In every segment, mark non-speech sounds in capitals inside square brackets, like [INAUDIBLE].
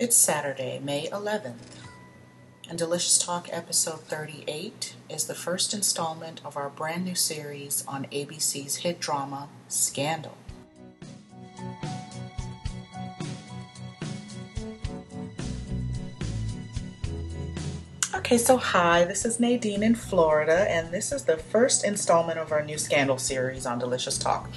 It's Saturday, May 11th, and Delicious Talk episode 38 is the first installment of our brand new series on ABC's hit drama, Scandal. Okay, so hi, this is Nadine in Florida, and this is the first installment of our new Scandal series on Delicious Talk.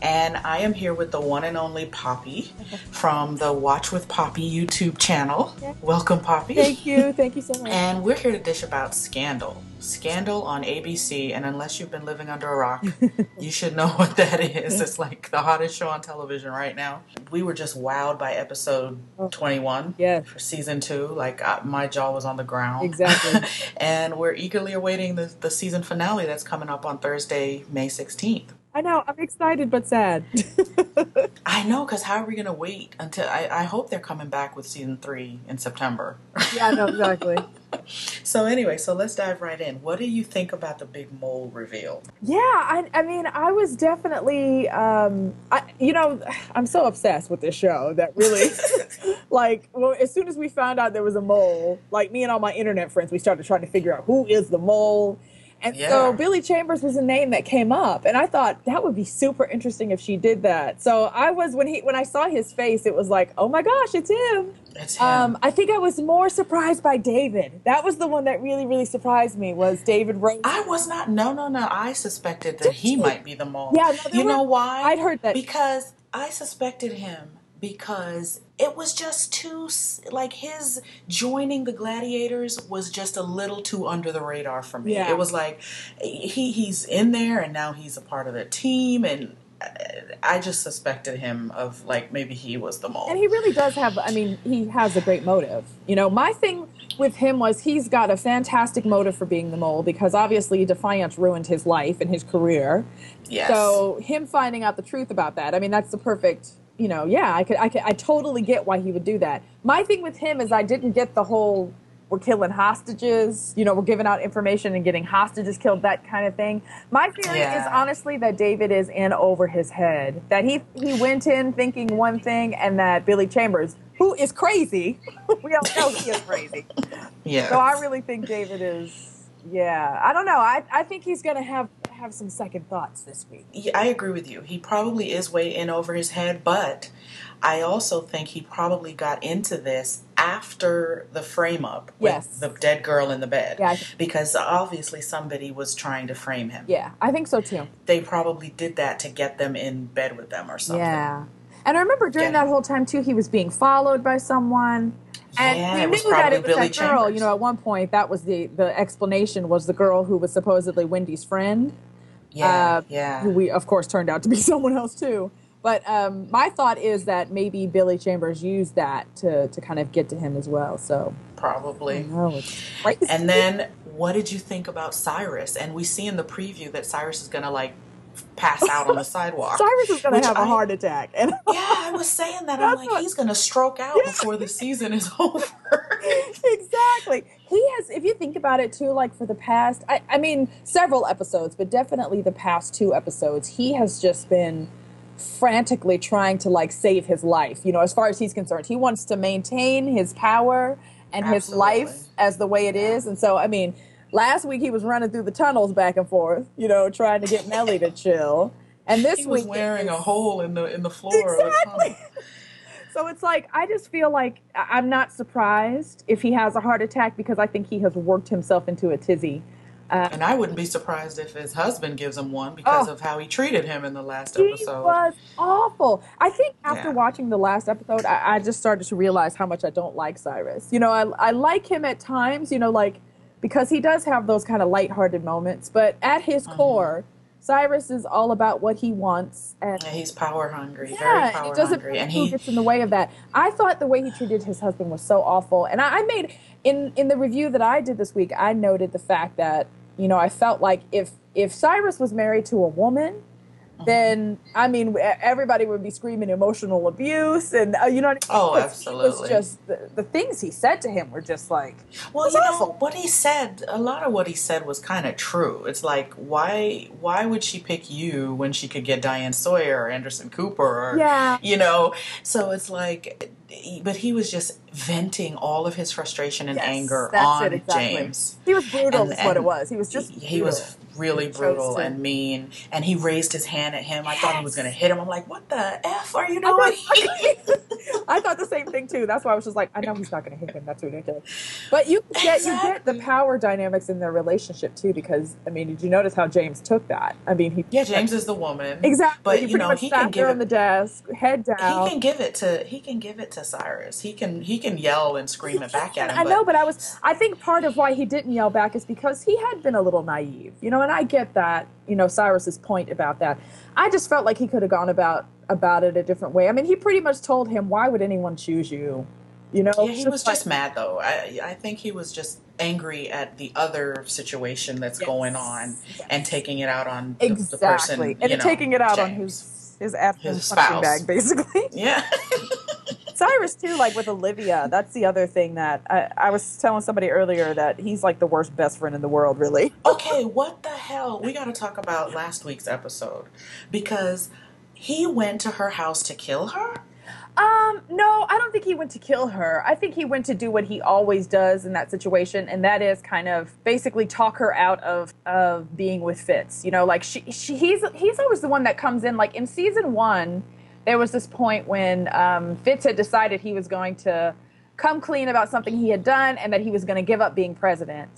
And I am here with the one and only Poppy [LAUGHS] from the Watch with Poppy YouTube channel. Welcome, Poppy. Thank you. Thank you so [LAUGHS] much. And we're here to dish about Scandal. Scandal on ABC, and unless you've been living under a rock, [LAUGHS] you should know what that is. It's like the hottest show on television right now. We were just wowed by episode 21 Yes. for season two. Like, uh, my jaw was on the ground. Exactly. [LAUGHS] and we're eagerly awaiting the, the season finale that's coming up on Thursday, May 16th. I know. I'm excited but sad. [LAUGHS] I know, because how are we going to wait until I, I hope they're coming back with season three in September. [LAUGHS] yeah, no, exactly. [LAUGHS] so, anyway, so let's dive right in. What do you think about the big mole reveal? Yeah, I, I mean, I was definitely, um, I, you know, I'm so obsessed with this show that really, like, well, as soon as we found out there was a mole, like me and all my internet friends, we started trying to figure out who is the mole. And Yeah. so Billy Chambers was a name that came up, and I thought that would be super interesting if she did that. So I was when he when I saw his face, it was like, oh my gosh, it's him. It's him. Um, I think I was more surprised by David. That was the one that really, really surprised me. Was David Rosen? I was not. No, no, no. I suspected that he you? might be the mole. Yeah, no, you were- know why? I'd heard that. because I suspected him because it was just too like his joining the gladiators was just a little too under the radar for me. Yeah. It was like he he's in there and now he's a part of the team and. I just suspected him of like maybe he was the mole. and he really does have. I mean, he has a great motive. You know, my thing with him was he's got a fantastic motive for being the mole because obviously Defiance ruined his life and his career. yes. So him finding out the truth about that, I mean, that's the perfect. You know, yeah, I could, I could, I totally get why he would do that. My thing with him is I didn't get the whole we're killing hostages. You know, we're giving out information and getting hostages killed, that kind of thing. My theory Yeah. is honestly that David is in over his head. That he he went in thinking one thing, and that Billy Chambers, who is crazy, [LAUGHS] we all know he is crazy. [LAUGHS] yeah. So I really think David is. Yeah, I don't know. I, I think he's gonna have have some second thoughts this week. Yeah, I agree with you. He probably is way in over his head, but I also think he probably got into this after the frame up with Yes. the dead girl in the bed. Yeah, I- Because obviously somebody was trying to frame him. Yeah, I think so too. They probably did that to get them in bed with them or something. Yeah. And I remember during Yeah. that whole time too, he was being followed by someone. And Yeah, we knew that it was Billy that girl. Chambers. You know, at one point, that was the the explanation was the girl who was supposedly Wendy's friend. Yeah, uh, yeah. Who we, of course, turned out to be [LAUGHS] someone else too. But um, my thought is that maybe Billy Chambers used that to to kind of get to him as well. So probably. no, it's. And then what did you think about Cyrus? And we see in the preview that Cyrus is going to like pass out on the [LAUGHS] sidewalk. Cyrus is going to have a I- heart attack, and [LAUGHS] Yeah, I was saying that. I'm like, what- he's gonna stroke out before the season is over. exactly. He has, if you think about it too, like for the past, I, I mean, several episodes, but definitely the past two episodes, he has just been frantically trying to like save his life. You know, as far as he's concerned, he wants to maintain his power and his life as the way it is. And so, I mean, last week he was running through the tunnels back and forth, you know, trying to get Mellie to chill. And this he was week, wearing a hole in the in the floor. of the Exactly. So it's like I just feel like I'm not surprised if he has a heart attack because I think he has worked himself into a tizzy. And I wouldn't be surprised if his husband gives him one because Oh. of how he treated him in the last He episode. He was awful. I think after Yeah. watching the last episode, I, I just started to realize how much I don't like Cyrus. You know, I, I like him at times, you know, like because he does have those kind of lighthearted moments, but at his Mm-hmm. core, Cyrus is all about what he wants and Yeah, he's power hungry, very Yeah, and power it doesn't hungry, and he gets in the way of that. I thought the way he treated his husband was so awful, and I, I made in in the review that I did this week. I noted the fact that you know I felt like if if Cyrus was married to a woman. Then I mean everybody would be screaming emotional abuse, and uh, you know what I mean? Oh, Because he was absolutely. just the, the things he said to him were just like Well, you know awful. what he said. A lot of what he said was kind of true. It's like why why would she pick you when she could get Diane Sawyer or Anderson Cooper or Yeah. you know? So it's like but he was just venting all of his frustration and Yes, anger on it, exactly. James. He was brutal, And- is what it was. He was just he was really He brutal to- and mean, and he raised his hand at him. I thought he was going to hit him. I'm like, what the f are you I doing? thought, [LAUGHS] I thought the same thing too. That's why I was just like, I know he's not going to hit him. That's ridiculous. But you [LAUGHS] get you get the power dynamics in their relationship too, because I mean, did you notice how James took that? I mean, he yeah, James is the woman. exactly. But he you know, he can give on the it. desk, head down. He can give it to he can give it to Cyrus. He can he can yell and scream it back at him. I know, but I was. I think part of why he didn't yell back is because he had been a little naive, you know. And I get that, you know, Cyrus's point about that. I just felt like he could have gone about about it a different way. I mean, he pretty much told him, "Why would anyone choose you?" You know, Yeah, he was just mad though. I I think he was just angry at the other situation that's Yes. going on Yes. and taking it out on the, exactly, the person, and know, taking it out on James. his his after His spouse. bag, basically. Yeah. [LAUGHS] Cyrus too, like with Olivia. That's the other thing that I, I was telling somebody earlier that he's like the worst best friend in the world, really. [LAUGHS] okay, what the hell? We got to talk about last week's episode because he went to her house to kill her. Um, no, I don't think he went to kill her. I think he went to do what he always does in that situation, and that is kind of basically talk her out of of being with Fitz. You know, like she, she he's he's always the one that comes in. Like in season one, there was this point when um, Fitz had decided he was going to come clean about something he had done, and that he was going to give up being president,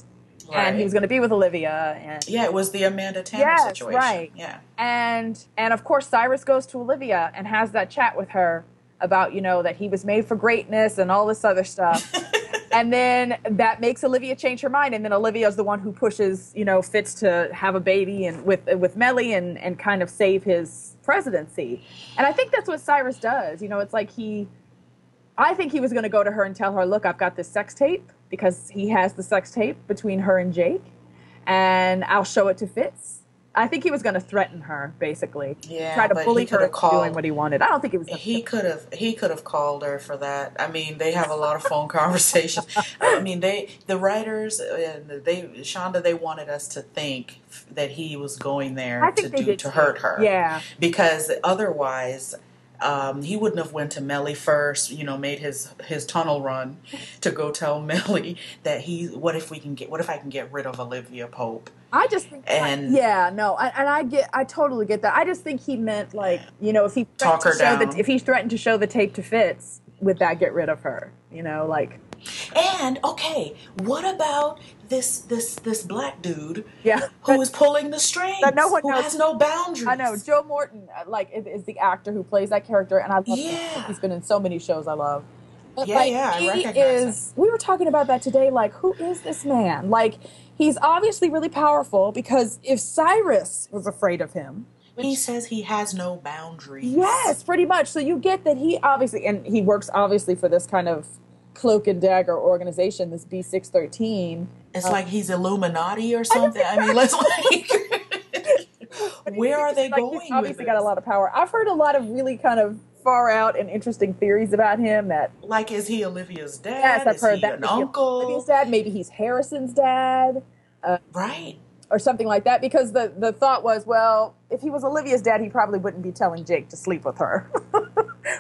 and he was going to be with Olivia, and Yeah, it was the Amanda Tanner Yes, situation. right. Yeah. and and of course Cyrus goes to Olivia and has that chat with her about you know that he was made for greatness and all this other stuff. [LAUGHS] and then that makes Olivia change her mind and then Olivia is the one who pushes, you know, Fitz to have a baby and with with Mellie and and kind of save his presidency. And I think that's what Cyrus does. You know, it's like he I think he was going to go to her and tell her, "Look, I've got this sex tape because he has the sex tape between her and Jake, and I'll show it to Fitz." I think he was going to threaten her, basically, Yeah, try to bully he her into called- doing what he wanted. I don't think he was. He could have he could have called her for that. I mean, they have a lot of phone [LAUGHS] conversations. I [LAUGHS] mean, they the writers and they Shonda they wanted us to think that he was going there to do to hurt her. Yeah, because otherwise um, he wouldn't have went to Mellie first. You know, made his his tunnel run to go tell [LAUGHS] Mellie that he. What if we can get? What if I can get rid of Olivia Pope? I just think. And- yeah, no, I, and I get, I totally get that. I just think he meant like, you know, if he Talk threatened her to show down. The, if he threatened to show the tape to Fitz, would that get rid of her? You know, like, And okay, what about this this this black dude yeah, who is pulling the strings? that no one who knows- has no boundaries. I know Joe Morton, uh, like, is, is the actor who plays that character, and I love him. He's been in so many shows I love. But, Yeah, like, yeah, I he recognize is. We were talking about that today. Like, who is this man? Like, he's obviously really powerful because if Cyrus was afraid of him, He says he has no boundaries. Yes, pretty much. So you get that he obviously, and he works obviously for this kind of cloak and dagger organization, this B six thirteen. It's like he's Illuminati or something. I, mean, let's like. [LAUGHS] [LAUGHS] Where are they like, going? He's obviously got a lot of power. I've heard a lot of really kind of far out and interesting theories about him. That Like, is he Olivia's dad? yes, I've is heard he that an uncle? Olivia's dad, maybe he's Harrison's dad. Right. or something like that because the the thought was well if he was olivia's dad he probably wouldn't be telling jake to sleep with her. [LAUGHS]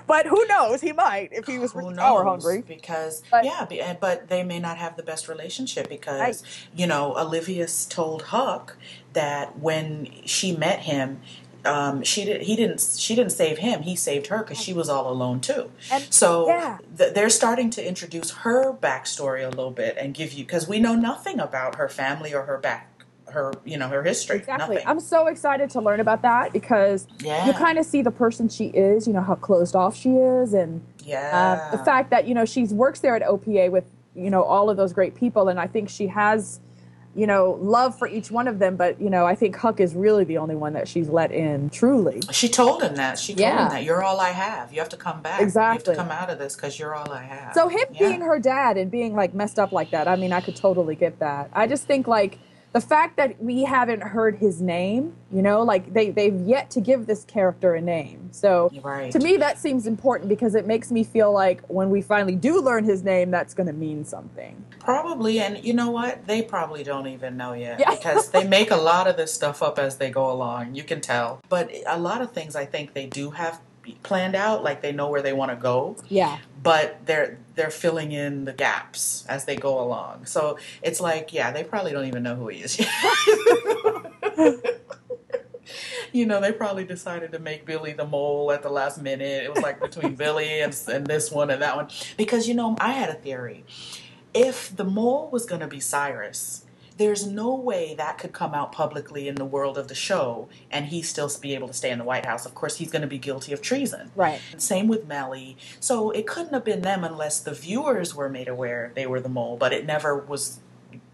But who knows? He might if he was Who power oh, hungry. Because But- yeah, be- eh, but they may not have the best relationship because Right. you know Olivia's told Huck that when she met him, um, she did he didn't she didn't save him. He saved her because she was all alone too. And- so yeah. th- they're starting to introduce her backstory a little bit and give you because we know nothing about her family or her back her you know her history. exactly Nothing. i'm so excited to learn about that because Yeah. you kind of see the person she is you know how closed off she is and yeah. uh, the fact that you know she works there at opa with you know all of those great people and i think she has you know love for each one of them but you know i think huck is really the only one that she's let in truly She told him that. She told Yeah. him that you're all I have. You have to come back. Exactly. You have to come out of this because you're all I have. So him Yeah. being her dad and being like messed up like that, I mean, I could totally get that. I just think like the fact that we haven't heard his name, you know, like they they've yet to give this character a name. So right. to me that seems important because it makes me feel like when we finally do learn his name, that's going to mean something. Probably, and you know what? They probably don't even know yet Yeah. because they make a [LAUGHS] lot of this stuff up as they go along. You can tell. But a lot of things I think they do have planned out, like they know where they want to go, Yeah. but they're they're filling in the gaps as they go along. So it's like, yeah, they probably don't even know who he is. [LAUGHS] you know, they probably decided to make Billy the mole at the last minute. It was like between Billy and, and this one and that one. Because, you know, I had a theory. If the mole was going to be Cyrus, there's no way that could come out publicly in the world of the show and he still be able to stay in the White House. Of course, he's going to be guilty of treason. Right. Same with Mellie. So it couldn't have been them unless the viewers were made aware they were the mole, but it never was.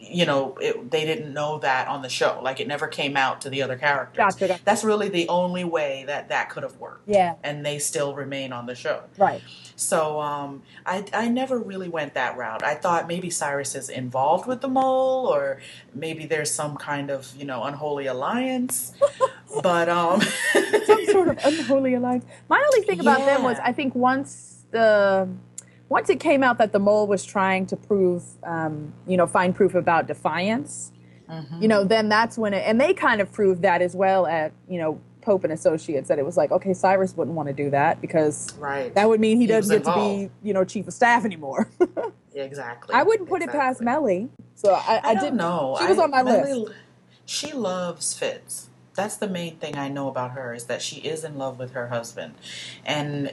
You know, it, they didn't know that on the show. Like it never came out to the other characters. Gotcha, gotcha. That's really the only way that that could have worked. Yeah. And they still remain on the show. Right. So um, I, I never really went that route. I thought maybe Cyrus is involved with the mole, or maybe there's some kind of you know unholy alliance. [LAUGHS] but um, Some sort of unholy alliance. My only thing about them was I think once the once it came out that the mole was trying to prove, um, you know, find proof about defiance, Mm-hmm. you know, then that's when it, and they kind of proved that as well at, you know, Pope and Associates that it was like, okay, Cyrus wouldn't want to do that because right, that would mean he, He doesn't get to be, you know, chief of staff anymore. [LAUGHS] exactly. I wouldn't put it past exactly. Mellie. So I, I, I, didn't know. She was I- on my Mellie- list. She loves Fitz. That's the main thing I know about her is that she is in love with her husband, and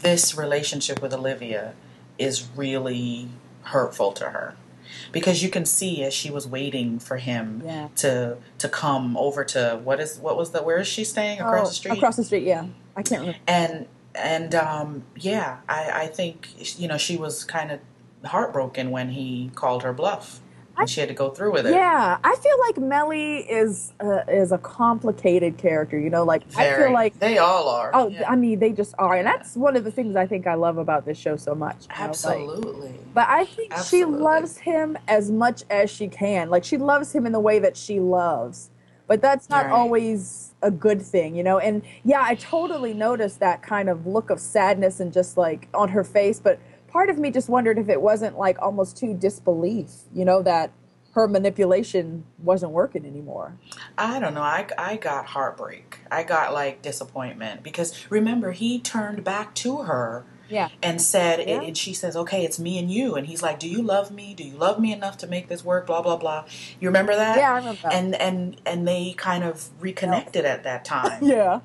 this relationship with Olivia is really hurtful to her because you can see as she was waiting for him Yeah. to to come over to what is what was the where is she staying across Oh, the street Across the street, yeah. I can't remember. and and um, yeah, I, I think you know she was kind of heartbroken when he called her bluff, and she had to go through with it. Yeah, I feel like Mellie is uh, is a complicated character. You know, like I feel like they all are. oh, Yeah. I mean, they just are, and that's one of the things I think I love about this show so much. you know, like- absolutely. but I think she loves him as much as she can. Like she loves him in the way that she loves, but that's not Right. always a good thing, you know. And yeah, I totally noticed that kind of look of sadness and just like on her face. But part of me just wondered if it wasn't like almost too disbelief, you know, that her manipulation wasn't working anymore. I don't know. I, I got heartbreak. I got like disappointment because remember he turned back to her Yeah. and said, Yeah. and she says, "Okay, it's me and you." And he's like, "Do you love me? Do you love me enough to make this work?" Blah blah blah. You remember that? Yeah, I remember that. And and and they kind of reconnected at that time. [LAUGHS] Yeah.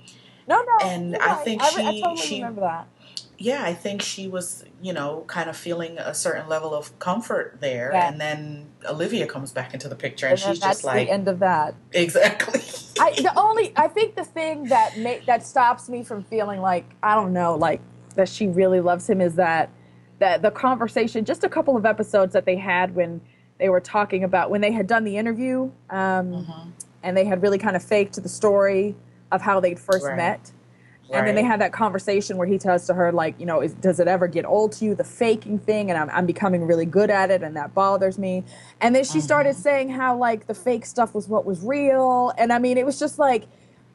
No, no. And I right. think I, I she- totally she- remember that. Yeah, I think she was, you know, kind of feeling a certain level of comfort there, Yeah. and then Olivia comes back into the picture, and, And she's just like, the end of that. exactly. I the only I think the thing that ma- that stops me from feeling like I don't know like that she really loves him is that that the conversation just a couple of episodes that they had when they were talking about when they had done the interview um, Mm-hmm. and they had really kind of faked the story of how they'd first Right. met. And then they Right. had that conversation where he tells to her, like, you know, is, does it ever get old to you, the faking thing? And I'm, I'm becoming really good at it, and that bothers me. And then she started Mm-hmm. saying how, like, the fake stuff was what was real. And I mean, it was just like,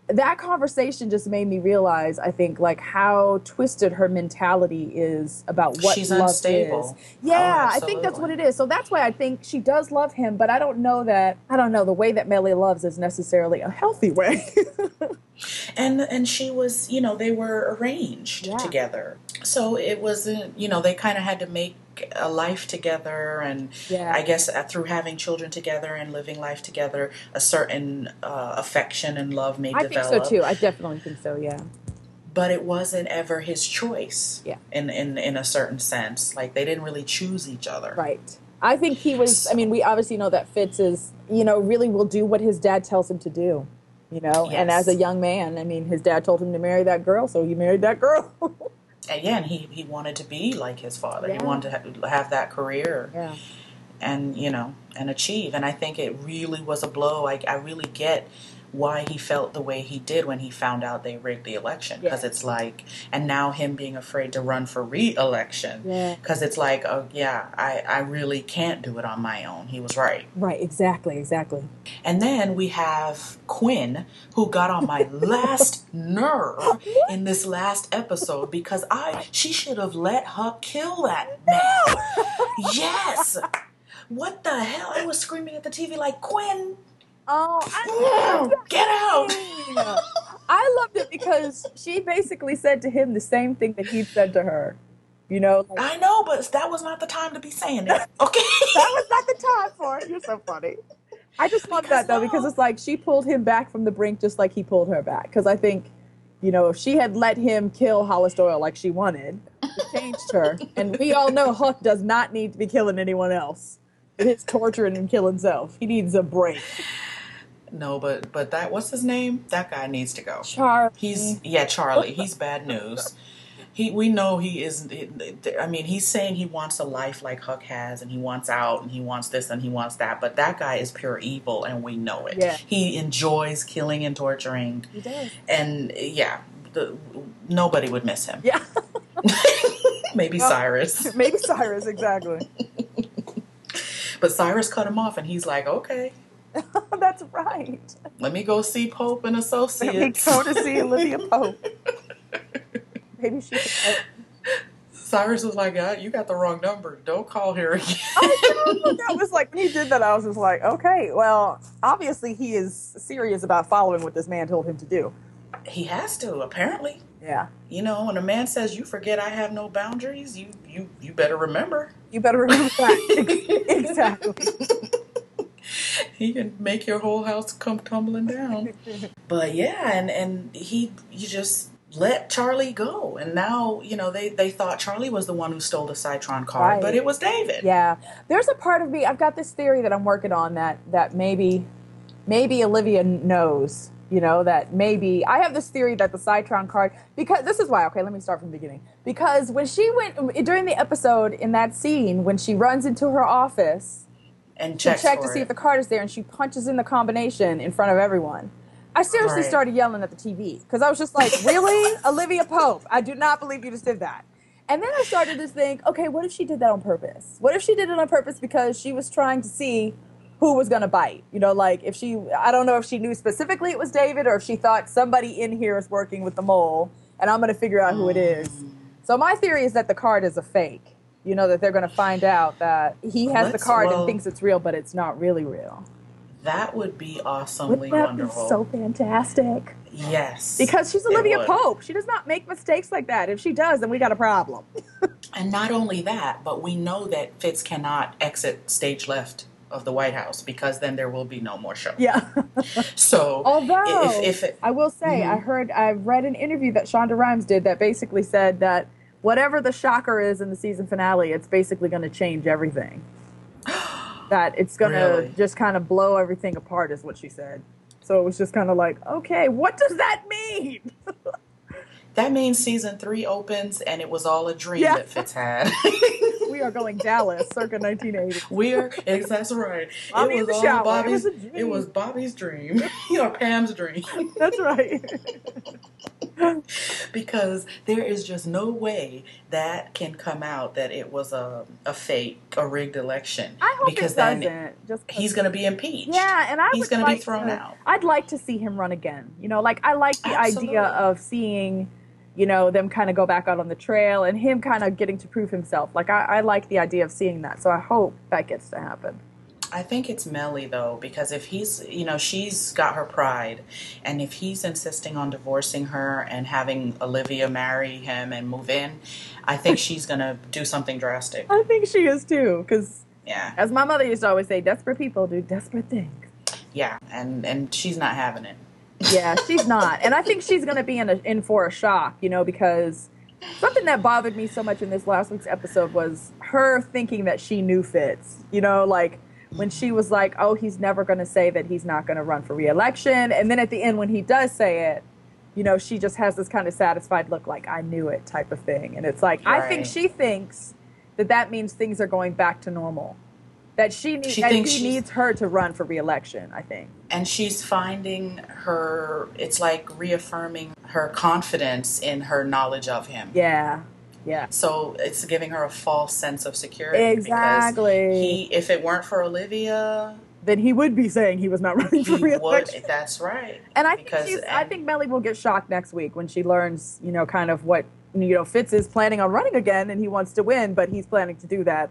that conversation just made me realize, I think, like, how twisted her mentality is about what She's love unstable. is. Yeah, Oh, I think that's what it is. So that's why I think she does love him, but I don't know that, I don't know, the way that Mellie loves is necessarily a healthy way. [LAUGHS] and and she was you know they were arranged Yeah. together so it wasn't you know they kind of had to make a life together and Yeah. i guess uh, through having children together and living life together a certain uh, affection and love may I think so too. I definitely think so, yeah. but it wasn't ever his choice Yeah. in, in in a certain sense like they didn't really choose each other Right. I think he was. I mean, we obviously know that Fitz is, you know, really will do what his dad tells him to do. You know, and as a young man, I mean, his dad told him to marry that girl, so he married that girl. [LAUGHS] and he, he wanted to be like his father Yeah. he wanted to ha- have that career yeah. and you know and achieve and i think it really was a blow i, I really get why he felt the way he did when he found out they rigged the election because Yeah. it's like and now him being afraid to run for re-election Yeah. because it's like oh yeah I, I really can't do it on my own he was right Right. Exactly. Exactly. and then we have Quinn, who got on my [LAUGHS] last nerve in this last episode because I she should have let her kill that man. [LAUGHS] yes. What the hell? I was screaming at the TV like Quinn, Oh, I, get out. I loved it because she basically said to him the same thing that he'd said to her. You know, like, I know, but that was not the time to be saying it. [LAUGHS] Okay. that was not the time for it. You're so funny. I just love Because that though because it's like she pulled him back from the brink just like he pulled her back. Because I think, you know, if she had let him kill Hollis Doyle like she wanted, it changed her. And we all know Huck does not need to be killing anyone else. It's torturing and killing himself. He needs a break. No, but but that what's his name? That guy needs to go. Charlie. He's yeah, Charlie. He's bad news. He we know he is. I mean, he's saying he wants a life like Huck has, and he wants out, and he wants this, and he wants that. But that guy is pure evil, and we know it. Yeah. He enjoys killing and torturing, He does. and yeah, the, nobody would miss him. Yeah. [LAUGHS] Maybe Well- Cyrus, [LAUGHS] Maybe Cyrus, exactly. [LAUGHS] but Cyrus cut him off, and he's like, okay, [LAUGHS] That's right. let me go see Pope and Associates. Let me go to see [LAUGHS] Olivia Pope. Maybe she could. Cyrus was like, "Ah, you got the wrong number. Don't call here again. I know. That was like when he did that. I was just like, okay, well, obviously he is serious about following what this man told him to do. he has to, apparently. Yeah, You know, when a man says you forget I have no boundaries, you you you better remember. you better remember that [LAUGHS] exactly. [LAUGHS] He can make your whole house come tumbling down. But yeah, and and he you just let Charlie go, and now you know they they thought Charlie was the one who stole the Cytron card, Right. but it was David. Yeah, there's a part of me. I've got this theory that I'm working on that that maybe maybe Olivia knows. You know that maybe I have this theory that the Cytron card because this is why. Okay, let me start from the beginning. Because when she went during the episode in that scene when she runs into her office and to check to see it. if the card is there, and she punches in the combination in front of everyone. I seriously Right. started yelling at the TV because I was just like, "Really, [LAUGHS] Olivia Pope? I do not believe you just did that." And then I started to think, okay, what if she did that on purpose? What if she did it on purpose because she was trying to see who was going to bite? You know, like if she, I don't know if she knew specifically it was David or if she thought somebody in here is working with the mole and I'm going to figure out who it is. Mm. So my theory is that the card is a fake. You know, that they're going to find out that he has the Let's- card well- and thinks it's real, but it's not really real. That would be awesomely Wouldn't that wonderful. be so fantastic? yes, Because she's Olivia. Pope. She does not make mistakes like that. If she does, then we got a problem. [LAUGHS] And not only that, but we know that Fitz cannot exit stage left of the White House because then there will be no more show. Yeah. [LAUGHS] So [LAUGHS] Although if, if it, I will say, I mm-hmm. heard, I've read an interview that Shonda Rhimes did that basically said that whatever the shocker is in the season finale, it's basically going to change everything. [GASPS] that it's going to Really? just kind of blow everything apart, is what she said. So it was just kind of like, okay, what does that mean? [LAUGHS] that means season three opens and it was all a dream Yeah. that Fitz had. [LAUGHS] we are going Dallas, circa 1980. [LAUGHS] We're that's right. Bobby it was all shower. It Bobby's. was it was Bobby's dream or Pam's dream That's right. [LAUGHS] because there is just no way that can come out that it was a a fake, a rigged election. I hope because it doesn't. Just he's going to be impeached. Yeah, and I He's would gonna be thrown out. I'd like to see him run again. You know, like I like the Absolutely. idea of seeing, you know, them kind of go back out on the trail and him kind of getting to prove himself. Like I, I like the idea of seeing that. So I hope that gets to happen. I think it's Mellie though, because if he's, you know, she's got her pride, and if he's insisting on divorcing her and having Olivia marry him and move in, I think [LAUGHS] she's gonna do something drastic. I think she is too, because Yeah, as my mother used to always say, desperate people do desperate things. yeah, and and she's not having it. Yeah, [LAUGHS] she's not, and I think she's going to be in a, in for a shock. You know, because something that bothered me so much in this last week's episode was her thinking that she knew Fitz. You know, like when she was like, "Oh, he's never going to say that he's not going to run for reelection," and then at the end when he does say it, you know, she just has this kind of satisfied look, like "I knew it" type of thing, and it's like I think she thinks that that means things are going back to normal. That she needs, She that he needs her to run for reelection. I think. and she's finding her it's like reaffirming her confidence in her knowledge of him Yeah, yeah. so it's giving her a false sense of security Exactly. because he if it weren't for olivia then he would be saying he was not [LAUGHS] running for would reelection. that's right And I think because she's, I think Mellie will get shocked next week when she learns, you know, kind of what you know Fitz is planning on running again, and he wants to win, but he's planning to do that,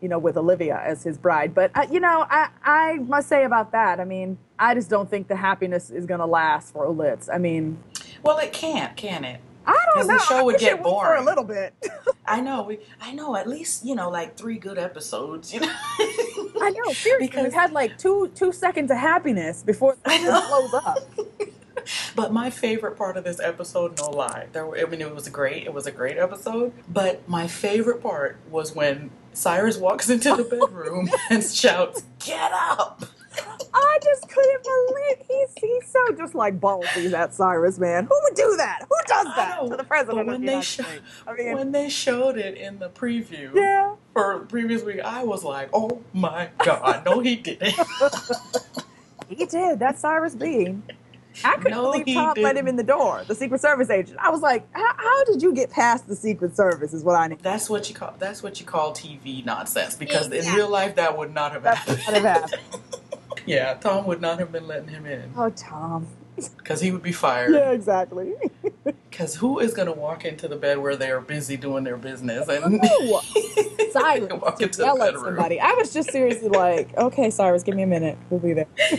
you know, with Olivia as his bride. But uh, you know, I I must say about that, I mean, I just don't think the happiness is going to last for Olitz. I mean, Well, it can't, can it? I don't 'Cause the show would get boring for a little bit. [LAUGHS] I know. We, I know. At least you know, like three good episodes. You know. I know. Seriously, Because- we've had like two two seconds of happiness before it blows up. [LAUGHS] But my favorite part of this episode, no lie, there were, I mean, it was great. It was a great episode. But my favorite part was when Cyrus walks into the [LAUGHS] bedroom and shouts, "Get up!" I just couldn't believe he's he's so just like ballsy that Cyrus man. Who would do that? Who does that to the president but of the when they? I mean, [LAUGHS] When they showed it in the preview yeah, for the previous week, I was like, "Oh my god, no, he didn't." [LAUGHS] [LAUGHS] he did. That's Cyrus Beene I couldn't No, believe Tom let him in the door, the Secret Service agent. I was like, how, how did you get past the Secret Service? Is what I need. That's what you call that's what you call TV nonsense. Because in real life, that would not have That happened. would not have happened. yeah, Tom would not have been letting him in Oh, Tom. because he would be fired. Yeah, exactly. Because who is going to walk into the bed where they are busy doing their business and No. [LAUGHS] Cyrus walk to into the yell at somebody. I was just seriously like, okay, Cyrus, give me a minute. We'll be there. [LAUGHS]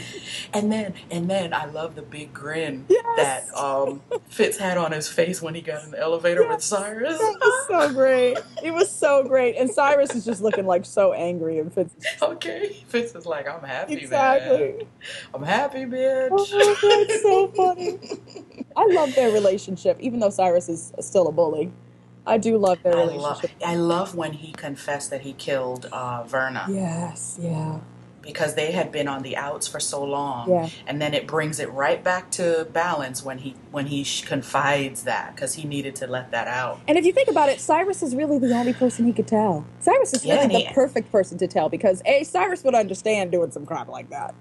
And then, and then, I love the big grin Yes. that um, Fitz had on his face when he got in the elevator with Cyrus. That was so [LAUGHS] great. It was so great. And Cyrus is just looking like so angry and Fitz. okay, Fitz is like, "I'm happy, man. Exactly. I'm happy, bitch." Oh, that's so funny. I love their relationship, even though Cyrus is still a bully. I do love their I love, relationship. I love when he confessed that he killed uh, Verna Yes, yeah. because they had been on the outs for so long, Yeah. and then it brings it right back to balance when he when he sh- confides that because he needed to let that out. And if you think about it, Cyrus is really the only person he could tell. Cyrus is Yeah, really the he- perfect person to tell because A, Cyrus would understand doing some crap like that.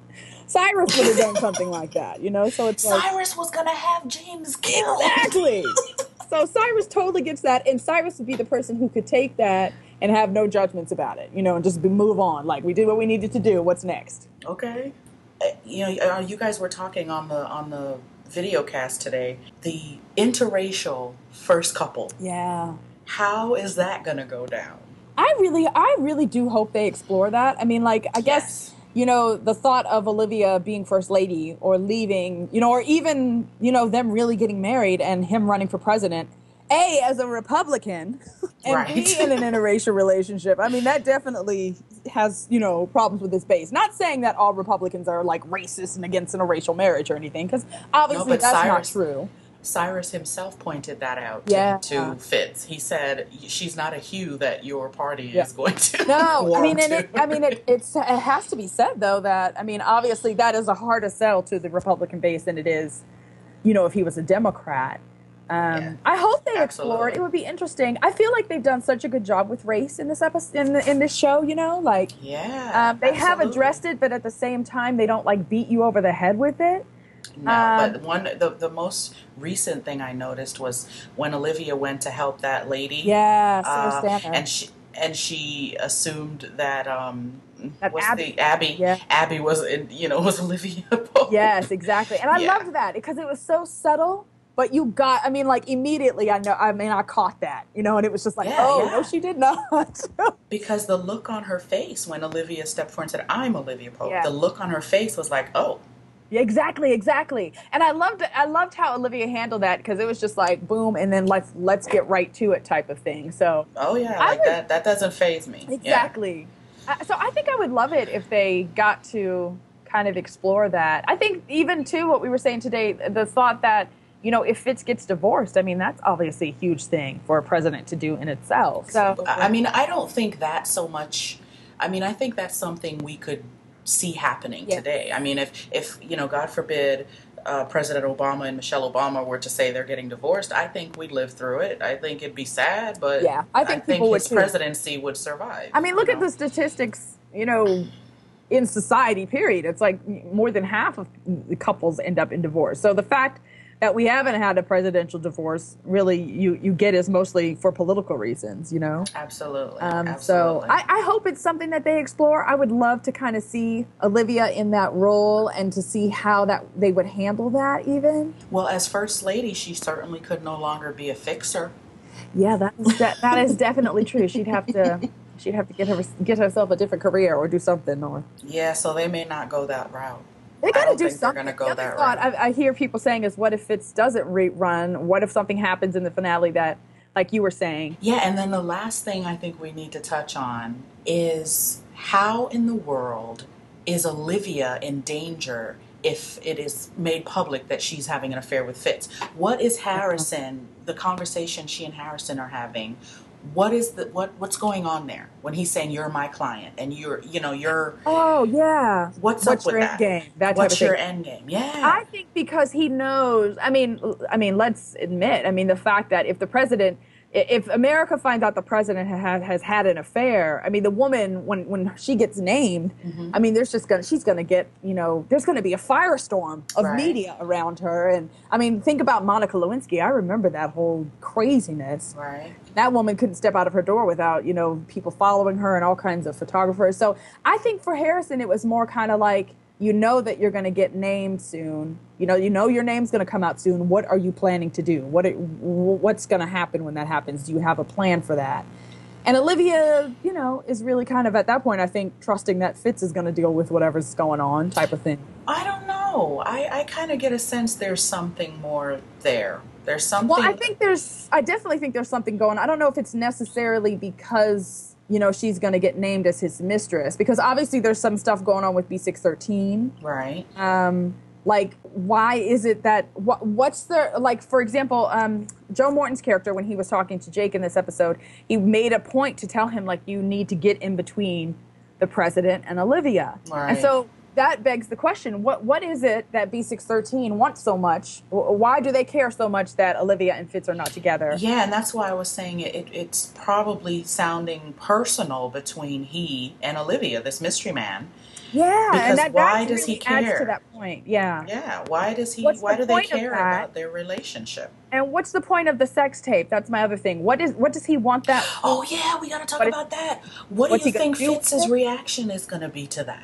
Cyrus would have done something like that, you know? So it's like Cyrus was gonna have James killed. Exactly. [LAUGHS] so Cyrus totally gets that, and Cyrus would be the person who could take that and have no judgments about it, you know, and just be, move on. Like we did what we needed to do. What's next? Okay. Uh, You know, uh, you guys were talking on the on the video cast today. The interracial first couple. Yeah. How is that gonna go down? I really, I really do hope they explore that. I mean, like, I guess you know the thought of Olivia being first lady or leaving, you know, or even you know them really getting married and him running for president. A as a Republican, [LAUGHS] and Right. B in an interracial relationship. I mean, that definitely has you know problems with his base. Not saying that all Republicans are like racist and against interracial marriage or anything, because obviously but that's not true. Cyrus himself pointed that out Yeah. to, to Fitz. He said, "She's not a hue that your party Yeah. is going to." No, I [LAUGHS] mean, and to." it, I mean, it, it's it has to be said though that I mean, obviously that is a harder sell to the Republican base than it is, you know, if he was a Democrat. Um, Yeah. I hope they explore it. It would be interesting. I feel like they've done such a good job with race in this episode, in, the, in this show. You know, like yeah, um, they have addressed it, but at the same time, they don't like beat you over the head with it. No, Um, but one the the most recent thing I noticed was when Olivia went to help that lady. Yeah, uh, and she and she assumed that um That what's Abby- the Abby Yeah. Abby was in, you know [LAUGHS] was Olivia Pope. Yes, exactly. And I Yeah. loved that because it was so subtle. But you got, I mean, like immediately, I know, I mean, I caught that, you know, and it was just like, Yeah, oh, yeah. no, she did not. [LAUGHS] because the look on her face when Olivia stepped forward and said, "I'm Olivia Pope," Yeah. the look on her face was like, "Oh, Yeah, exactly, exactly. And I loved, I loved how Olivia handled that because it was just like boom, and then let's let's get right to it type of thing. So oh yeah, I like would- that. That doesn't phase me." Yeah. exactly. Uh, so I think I would love it if they got to kind of explore that. I think even too what we were saying today, the thought that you know if Fitz gets divorced, I mean that's obviously a huge thing for a president to do in itself. So I mean, I don't think that so much. I mean, I think that's something we could see happening Yeah. today. I mean, if if you know, God forbid, uh, President Obama and Michelle Obama were to say they're getting divorced, I think we'd live through it. I think it'd be sad, but Yeah, I think people would his too. presidency would survive. I mean, look at know? the statistics, you know, in society, period. It's like more than half of the couples end up in divorce. So the fact that we haven't had a presidential divorce, really, you, you get is mostly for political reasons, you know? Absolutely. Um, so. I, I hope it's something that they explore. I would love to kind of see Olivia in that role and to see how that they would handle that even. well, as first lady, she certainly could no longer be a fixer. Yeah, that is, that, that is definitely true. She'd have to she'd have to get her get herself a different career or do something or Yeah, so they may not go that route. They got to do something. Go The other thought. I, I hear people saying is, what if Fitz doesn't rerun? What if something happens in the finale that, like you were saying, Yeah, and then the last thing I think we need to touch on is how in the world is Olivia in danger if it is made public that she's having an affair with Fitz? What is Harrison, the conversation she and Harrison are having? What is the what what's going on there when he's saying you're my client and you're you know you're oh yeah, what's, what's up with your that? end game? That what's your end game? Yeah. I think because he knows. I mean, I mean, let's admit. I mean, the fact that if the president, if America finds out the president ha- has had an affair, I mean, the woman when when she gets named, Mm-hmm. I mean, there's just gonna she's gonna get you know there's gonna be a firestorm of Right. media around her, and I mean, think about Monica Lewinsky. I remember that whole craziness right. that woman couldn't step out of her door without you know people following her and all kinds of photographers so i think for harrison it was more kind of like you know that you're going to get named soon you know you know your name's going to come out soon what are you planning to do what it, what's going to happen when that happens do you have a plan for that and olivia you know is really kind of at that point i think trusting that fitz is going to deal with whatever's going on type of thing I don't know. I, I kind of get a sense there's something more there. There's something. Well, I think there's, I definitely think there's something going. On. I don't know if it's necessarily because you know she's going to get named as his mistress, because obviously there's some stuff going on with B613. right. Um, like, why is it that what, what's the like? For example, um, Joe Morton's character when he was talking to Jake in this episode, he made a point to tell him like you need to get in between the president and Olivia, Right. and so. That begs the question: What what is it that B613 wants so much? Why do they care so much that Olivia and Fitz are not together? Yeah, and that's why I was saying it, it. It's probably sounding personal between he and Olivia, this mystery man. Yeah, Because and that, why that does he really adds care? to that point. Yeah. Yeah. Why does he? What's why the do they care about their relationship? And what's the point of the sex tape? That's my other thing. What is what does he want that? Oh yeah, we gotta talk What is- about that. What do you think Fitz's it? reaction is gonna be to that?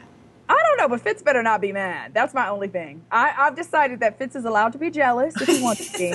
Don't know, but Fitz better not be mad. That's my only thing. I, I've decided that Fitz is allowed to be jealous if he wants to be,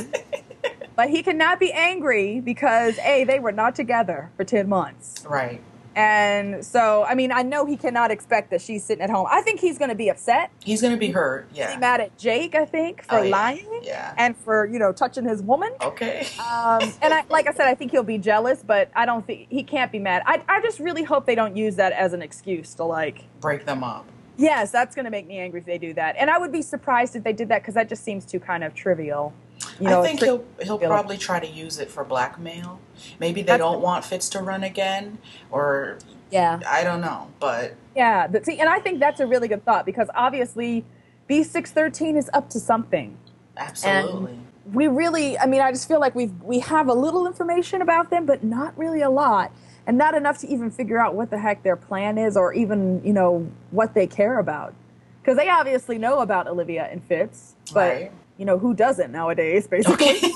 [LAUGHS] but he cannot be angry because a they were not together for ten months, Right. and so I mean I know he cannot expect that she's sitting at home. I think he's going to be upset. He's gonna be hurt. He's Yeah. mad at Jake. I think for Oh, yeah. lying Yeah. and for you know touching his woman. Okay. Um, and I, like I said, I think he'll be jealous, but I don't think he can't be mad. I, I just really hope they don't use that as an excuse to like, Break them up. Yes, that's going to make me angry if they do that. And I would be surprised if they did that because that just seems too kind of trivial. You know, I think tri- he'll he'll probably try to use it for blackmail. Maybe they That's- don't want Fitz to run again, or yeah, I don't know. But yeah. But see, and I think that's a really good thought because obviously, B six thirteen is up to something. absolutely, we really i mean i just feel like we've we have a little information about them but not really a lot and not enough to even figure out what the heck their plan is or even you know what they care about because they obviously know about olivia and fitz but Right. you know who doesn't nowadays basically okay. [LAUGHS]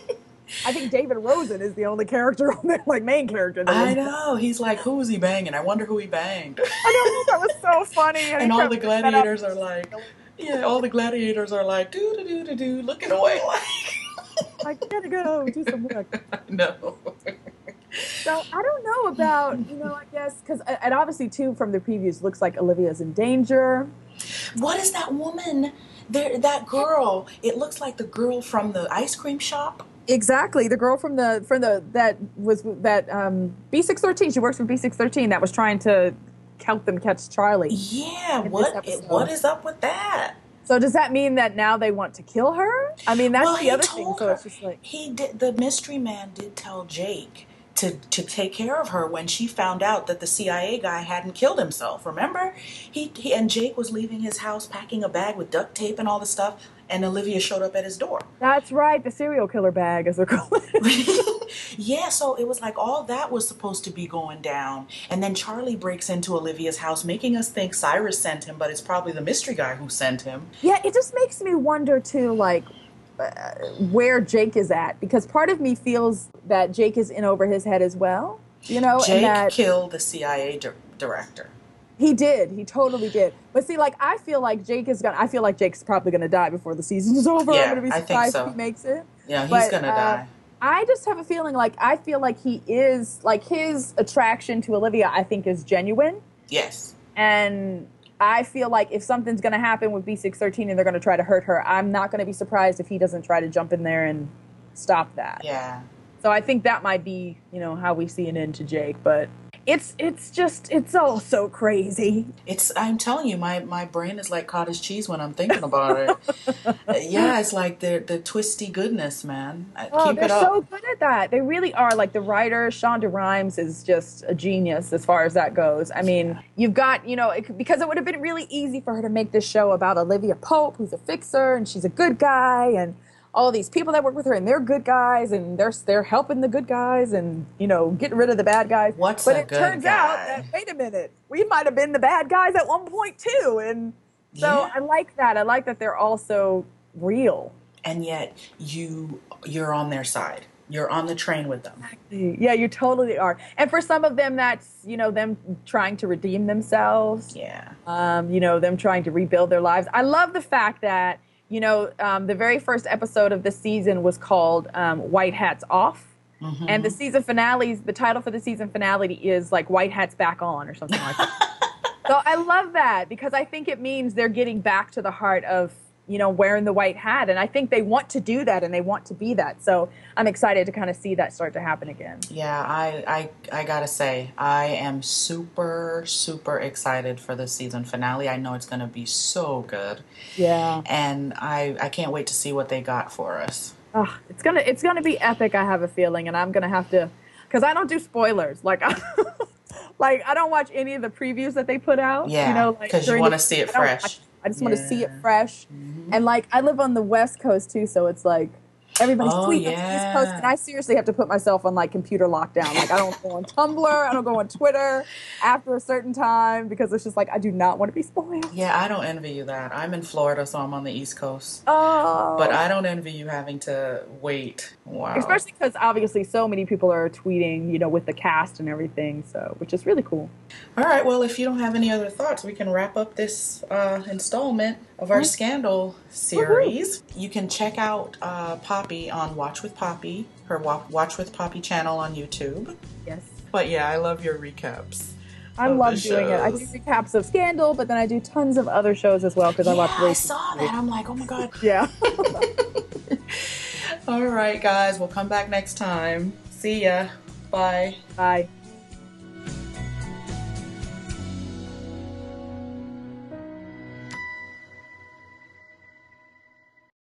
[LAUGHS] i think david rosen is the only character on there like main character I know. He's like, who is he banging? I wonder who he banged. [LAUGHS] I know that was so funny and he all the bringing that up. gladiators are like, yeah, all the gladiators are like, do do do do do, looking away like, i gotta go do some work no. So I don't know about you know I guess because and obviously too from the previews looks like Olivia's in danger. What is that woman? There, that girl. It looks like the girl from the ice cream shop. Exactly, the girl from the from the that was that um, B six thirteen. She works for B six thirteen. That was trying to help them catch Charlie. Yeah. What? What is up with that? So does that mean that now they want to kill her? I mean that's well, the other thing. told So it's just like he did. The mystery man did tell Jake to to take care of her when she found out that the CIA guy hadn't killed himself. Remember, he, he and Jake was leaving his house packing a bag with duct tape and all the stuff, and Olivia showed up at his door. that's right, the serial killer bag as they're calling it. [LAUGHS] yeah, so it was like all that was supposed to be going down, and then Charlie breaks into Olivia's house, making us think Cyrus sent him, but it's probably the mystery guy who sent him. Yeah, it just makes me wonder too, like where Jake is at, because part of me feels that Jake is in over his head as well. You know, Jake and that killed the CIA di- director. he did, he totally did. But see, like I feel like Jake is gonna. I feel like Jake's probably gonna die before the season is [LAUGHS] over. Yeah, I'm gonna be surprised so. if he makes it. Yeah, he's But, gonna uh, die. I just have a feeling like I feel like he is like his attraction to Olivia. I think is genuine, Yes. and I feel like if something's going to happen with B613 and they're going to try to hurt her, I'm not going to be surprised if he doesn't try to jump in there and stop that. Yeah. So I think that might be, you know, how we see an end to Jake, but it's it's just it's all so crazy. It's I'm telling you, my my brain is like cottage cheese when I'm thinking about it. [LAUGHS] yeah, it's like the the twisty goodness, man. Uh, Oh, Keep they're it up. so good at that. They really are. Like the writer, Shonda Rhimes, is just a genius as far as that goes. I mean, you've got, you know, it, because it would have been really easy for her to make this show about Olivia Pope, who's a fixer and she's a good guy, and all these people that work with her and they're good guys and they're they're helping the good guys and you know getting rid of the bad guys. What's but it turns out that wait a minute, we might have been the bad guys at one point too, and so Yeah. I like that. I like that they're also real. and yet you you're on their side. You're on the train with them. exactly. Yeah, you totally are. And for some of them, that's you know them trying to redeem themselves. Yeah. Um, you know them trying to rebuild their lives. I love the fact that you know um, the very first episode of the season was called um, "White Hats Off." Mm-hmm. And the season finale, the title for the season finale is like "White Hats Back On" or something like that. [LAUGHS] so I love that because I think it means they're getting back to the heart of you know wearing the white hat, and I think they want to do that and they want to be that. So I'm excited to kind of see that start to happen again. Yeah, I, I I gotta say, I am super, super excited for the season finale. I know it's gonna be so good. Yeah. And I I can't wait to see what they got for us. Oh, it's gonna it's gonna be epic. I have a feeling, and I'm gonna have to, because I don't do spoilers. Like, I, [LAUGHS] like I don't watch any of the previews that they put out. Yeah, you know, like 'cause you wanna see it fresh. I just want to see it Yeah. Mm-hmm. fresh, and like I live on the West Coast too, so it's like everybody's Oh, tweeting on the East Coast, and I seriously have to put myself on like computer lockdown. Like I don't go on Tumblr, I don't go on Twitter after a certain time because it's just like I do not want to be spoiled. Yeah, I don't envy you that. I'm in Florida, so I'm on the East Coast. Oh, But I don't envy you having to wait. Wow. especially because obviously so many people are tweeting, you know, with the cast and everything, so which is really cool. All right, well, if you don't have any other thoughts, we can wrap up this uh, installment of our Scandal series. You can check out uh, Poppy on Watch with Poppy, her Wa- Watch with Poppy channel on YouTube. Yes. But yeah, I love your recaps. I love doing it. I do shows. recaps of Scandal, but then I do tons of other shows as well because I yeah, watch I saw that. I'm like, oh my god. [LAUGHS] Yeah. [LAUGHS] All right, guys, we'll come back next time. See ya. Bye. Bye.